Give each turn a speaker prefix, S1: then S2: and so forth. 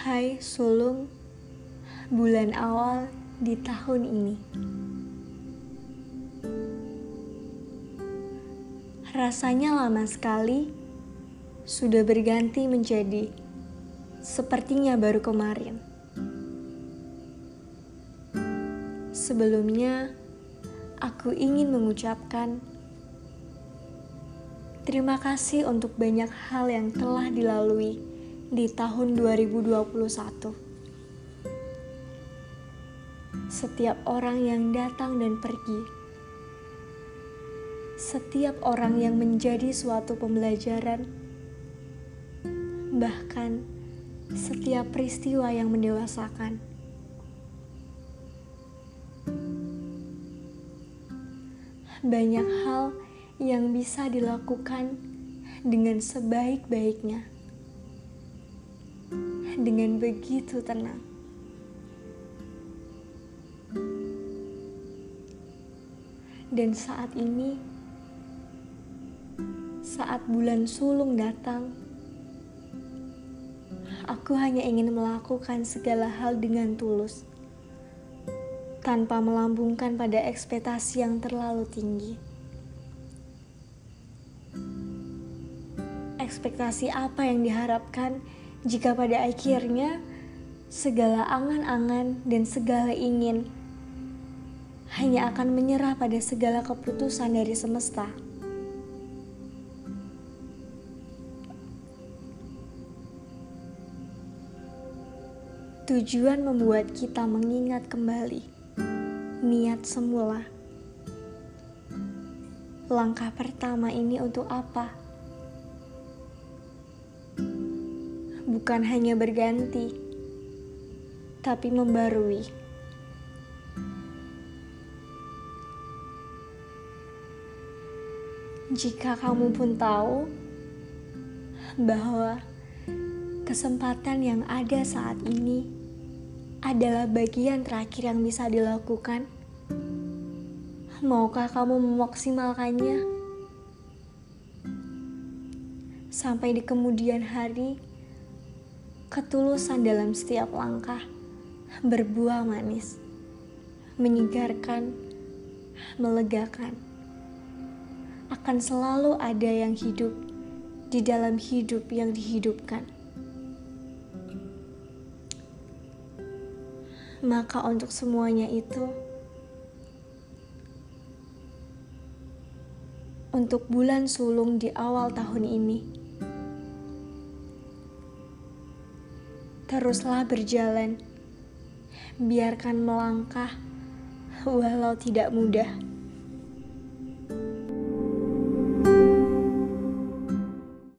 S1: Hai sulung, bulan awal di tahun ini. Rasanya lama sekali sudah berganti menjadi sepertinya baru kemarin. Sebelumnya, aku ingin mengucapkan terima kasih untuk banyak hal yang telah dilalui di tahun 2021. Setiap orang yang datang dan pergi, setiap orang yang menjadi suatu pembelajaran, bahkan setiap peristiwa yang mendewasakan. Banyak hal yang bisa dilakukan dengan sebaik-baiknya dengan begitu tenang. Dan saat ini, saat bulan sulung datang, aku hanya ingin melakukan segala hal dengan tulus, tanpa melambungkan pada ekspektasi yang terlalu tinggi. Ekspektasi apa yang diharapkan? Jika pada akhirnya segala angan-angan dan segala ingin hanya akan menyerah pada segala keputusan dari semesta. Tujuan membuat kita mengingat kembali niat semula. Langkah pertama ini untuk apa? Bukan hanya berganti, tapi membarui. Jika kamu pun tahu bahwa kesempatan yang ada saat ini adalah bagian terakhir yang bisa dilakukan, maukah kamu memaksimalkannya sampai di kemudian hari? Ketulusan dalam setiap langkah berbuah manis, menyegarkan, melegakan. Akan selalu ada yang hidup di dalam hidup yang dihidupkan. Maka untuk semuanya itu, untuk bulan sulung di awal tahun ini, teruslah berjalan, biarkan melangkah, walau tidak mudah.